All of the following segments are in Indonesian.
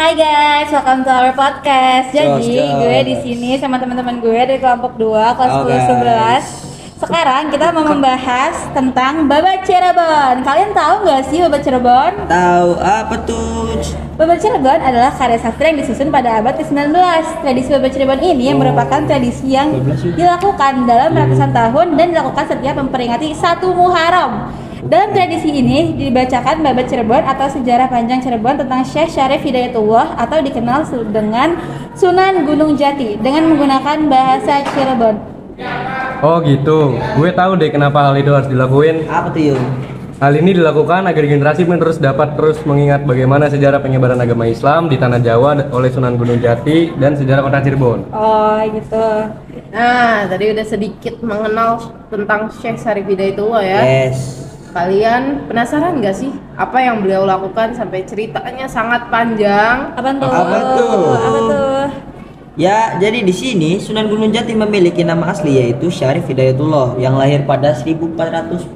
Hai guys, welcome to our podcast. Jadi Jos, jos. gue di sini sama teman-teman gue dari kelompok 2 kelas Halo, 10 guys. 11. Sekarang kita mau membahas tentang Babat Cirebon. Kalian tahu nggak sih Babat Cirebon? Tahu apa tuh? Babat Cirebon adalah karya sastra yang disusun pada abad ke-19. Tradisi Babat Cirebon ini yang Oh. merupakan tradisi yang 12 ya? dilakukan dalam ratusan tahun dan dilakukan setiap memperingati satu Muharram. Dalam tradisi ini dibacakan Babat Cirebon atau sejarah panjang Cirebon tentang Syekh Syarif Hidayatullah atau dikenal dengan Sunan Gunung Jati dengan menggunakan bahasa Cirebon. Oh gitu, gue tahu deh kenapa hal itu harus dilakuin. Apa tuh Yung? Hal ini dilakukan agar generasi menerus dapat terus mengingat bagaimana sejarah penyebaran agama Islam di tanah Jawa oleh Sunan Gunung Jati dan sejarah kota Cirebon. Oh gitu. Nah, tadi udah sedikit mengenal tentang Syekh Syarif Hidayatullah ya. Yes. Kalian penasaran nggak sih apa yang beliau lakukan sampai ceritanya sangat panjang? Apa tuh? Apa tuh? Apa tuh? Ya, jadi di sini Sunan Gunung Jati memiliki nama asli yaitu Syarif Hidayatullah yang lahir pada 1448.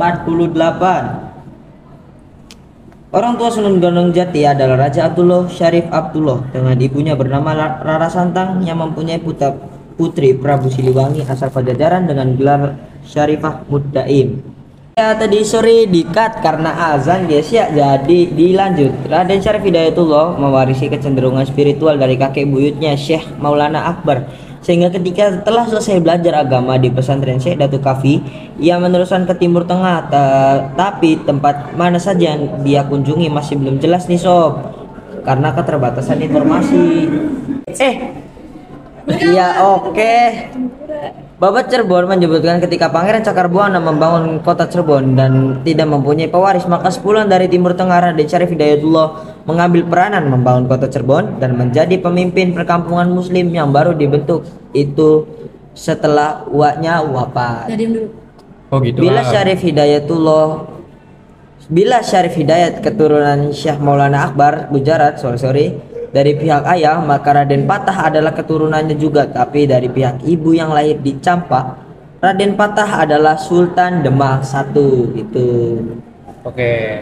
Orang tua Sunan Gunung Jati adalah Raja Abdullah Syarif Abdullah dengan ibunya bernama Ra- Rara Santang yang mempunyai putra putri Prabu Siliwangi asal Pajajaran dengan gelar Syarifah Muddaim. Ya tadi sore dikat karena azan guys. Ya jadi dilanjut. Raden Syarif Hidayatullah mewarisi kecenderungan spiritual dari kakek buyutnya Syekh Maulana Akbar. Sehingga ketika telah selesai belajar agama di pesantren Syekh Datu Kafi ia meneruskan ke Timur Tengah. Ta- tapi tempat mana saja yang dia kunjungi masih belum jelas nih sob. Karena keterbatasan informasi. Eh Iya oke. Babat Cirebon menyebutkan ketika Pangeran Cakarbuana membangun kota Cirebon dan tidak mempunyai pewaris maka sepulang dari Timur Tengah Raden Syarif Hidayatullah mengambil peranan membangun kota Cirebon dan menjadi pemimpin perkampungan muslim yang baru dibentuk itu setelah uaknya wafat. Oh gitu. Bila ah. Syarif Hidayatullah Bila Syarif Hidayat keturunan Syekh Maulana Akbar Gujarat sorry sorry dari pihak ayah maka Raden Patah adalah keturunannya juga tapi dari pihak ibu yang lahir di Campak Raden Patah adalah Sultan Demak satu gitu Oke.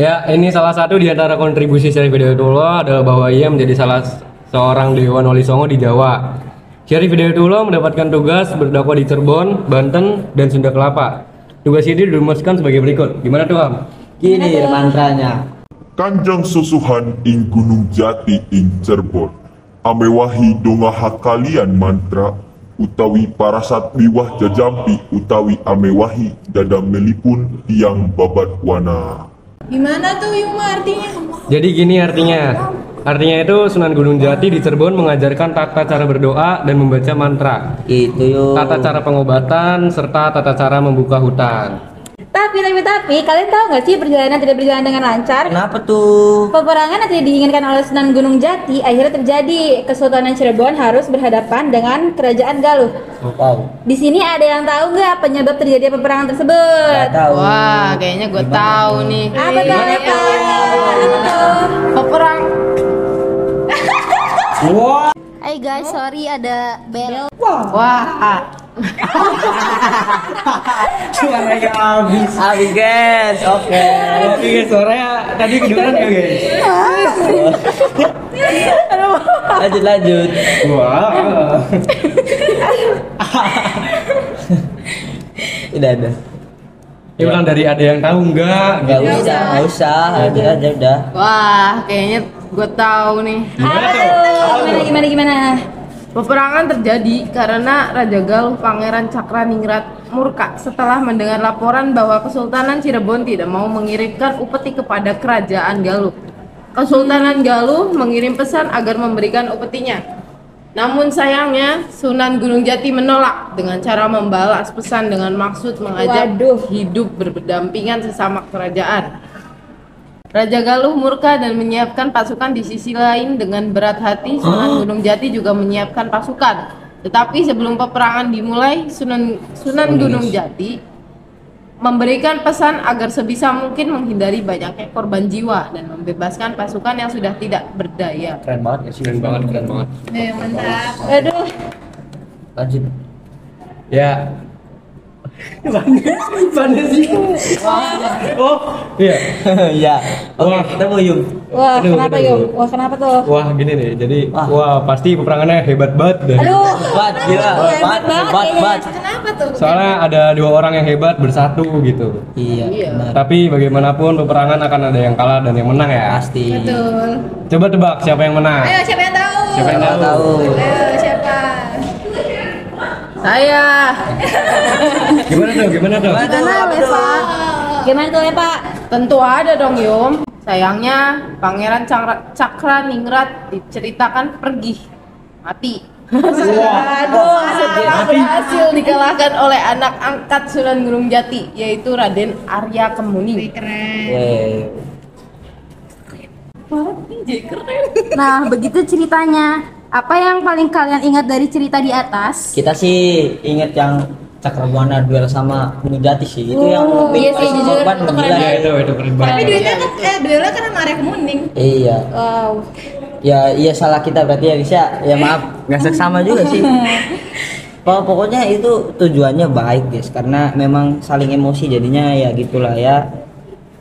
Ya, ini salah satu di antara kontribusi Syarif Hidayatullah adalah bahwa ia menjadi salah seorang Dewan Wali Songo di Jawa. Syarif Hidayatullah mendapatkan tugas berdakwah di Cirebon, Banten, dan Sunda Kelapa. Tugas ini dirumuskan sebagai berikut. Gimana tuh, Am? gini mantranya Kanjang susuhan ing Gunung Jati ing Cirebon. Amewahi dongaha kalian mantra utawi parasat wiwah jajampi utawi amewahi dadamelipun tiang babat wana. Gimana tuh Yuma artinya? Jadi gini artinya. Artinya itu Sunan Gunung Jati di Cirebon mengajarkan tata cara berdoa dan membaca mantra. itu yuk Tata cara pengobatan serta tata cara membuka hutan. Tapi tapi tapi kalian tahu nggak sih perjalanan tidak berjalan dengan lancar? kenapa tuh Peperangan yang tidak diinginkan oleh Sunan Gunung Jati akhirnya terjadi. Kesultanan Cirebon harus berhadapan dengan Kerajaan Galuh. wow Di sini ada yang tahu nggak penyebab terjadinya peperangan tersebut? nggak tahu Wah, kayaknya gue tahu nih. Apa tuh? Apa? Tuh? Peperang Wah. Hai guys, sorry ada bel. Wah, suaranya habis. Habis guys. Oke. Oke, suaranya tadi kedengeran ya guys? lanjut lanjut. Wah. udah ada Ya ulang dari ada yang tahu nggak? nggak usah nggak usah. Lanjut aja udah. Wah, kayaknya gue tahu nih. Gimana? Tuh? Gimana gimana gimana? Peperangan terjadi karena Raja Galuh Pangeran Cakraningrat murka setelah mendengar laporan bahwa Kesultanan Cirebon tidak mau mengirimkan upeti kepada Kerajaan Galuh. Kesultanan Galuh mengirim pesan agar memberikan upetinya. Namun sayangnya Sunan Gunung Jati menolak dengan cara membalas pesan dengan maksud mengajak Waduh. hidup berdampingan sesama kerajaan. Raja Galuh murka dan menyiapkan pasukan di sisi lain dengan berat hati Sunan Gunung Jati juga menyiapkan pasukan. Tetapi sebelum peperangan dimulai, Sunan Sunan Gunung Jati memberikan pesan agar sebisa mungkin menghindari banyaknya korban jiwa dan membebaskan pasukan yang sudah tidak berdaya. keren banget ya sih Keren banget, keren banget. Eh, mantap. Aduh. lanjut Ya. Mana sih? Oh, iya. ya. Oke, Wah. kita mau Yung. Wah, Aduh, kenapa aduh. yuk? Wah, kenapa tuh? Wah, gini nih. Jadi, Wah. wah, pasti peperangannya hebat banget deh. Aduh. Bat, gila. Hebat Bat, banget bat, kayaknya. bat. Kenapa tuh? Soalnya ada dua orang yang hebat bersatu gitu. Iya, Iya. benar. Tapi bagaimanapun peperangan akan ada yang kalah dan yang menang ya. Pasti. Betul. Coba tebak siapa yang menang. Ayo, siapa yang tahu? Siapa yang tahu? tahu. Ayo? Saya. Gimana tuh? Gimana tuh? Gimana, Leva? Gimana tuh, Leva? Tentu ada dong Yum. Sayangnya Pangeran Cakra, Cakra Ningrat diceritakan pergi mati. Aduh, Setelah berhasil dikalahkan oleh anak angkat Sunan Gunung Jati yaitu Raden Arya Kemuning. Weh. Nah, begitu ceritanya. Apa yang paling kalian ingat dari cerita di atas? Kita sih inget yang Cakrabuana duel sama Gunung Jati sih. Itu yang iya sih, jujur, korban itu gila keren ya. Ya, itu itu keren Tapi duitnya kan, eh, duelnya kan sama Arya Kemuning. Iya. Wow. Ya, iya salah kita berarti ya bisa. Ya maaf, nggak seksama juga sih. Pokok- Pokoknya itu tujuannya baik guys, karena memang saling emosi jadinya ya gitulah ya.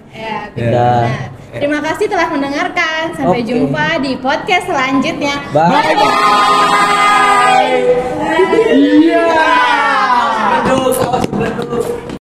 Ya, Ya. Udah. Iya. Terima kasih telah mendengarkan. Sampai okay. jumpa di podcast selanjutnya. Bye bye. Iya. Aduh, dulu.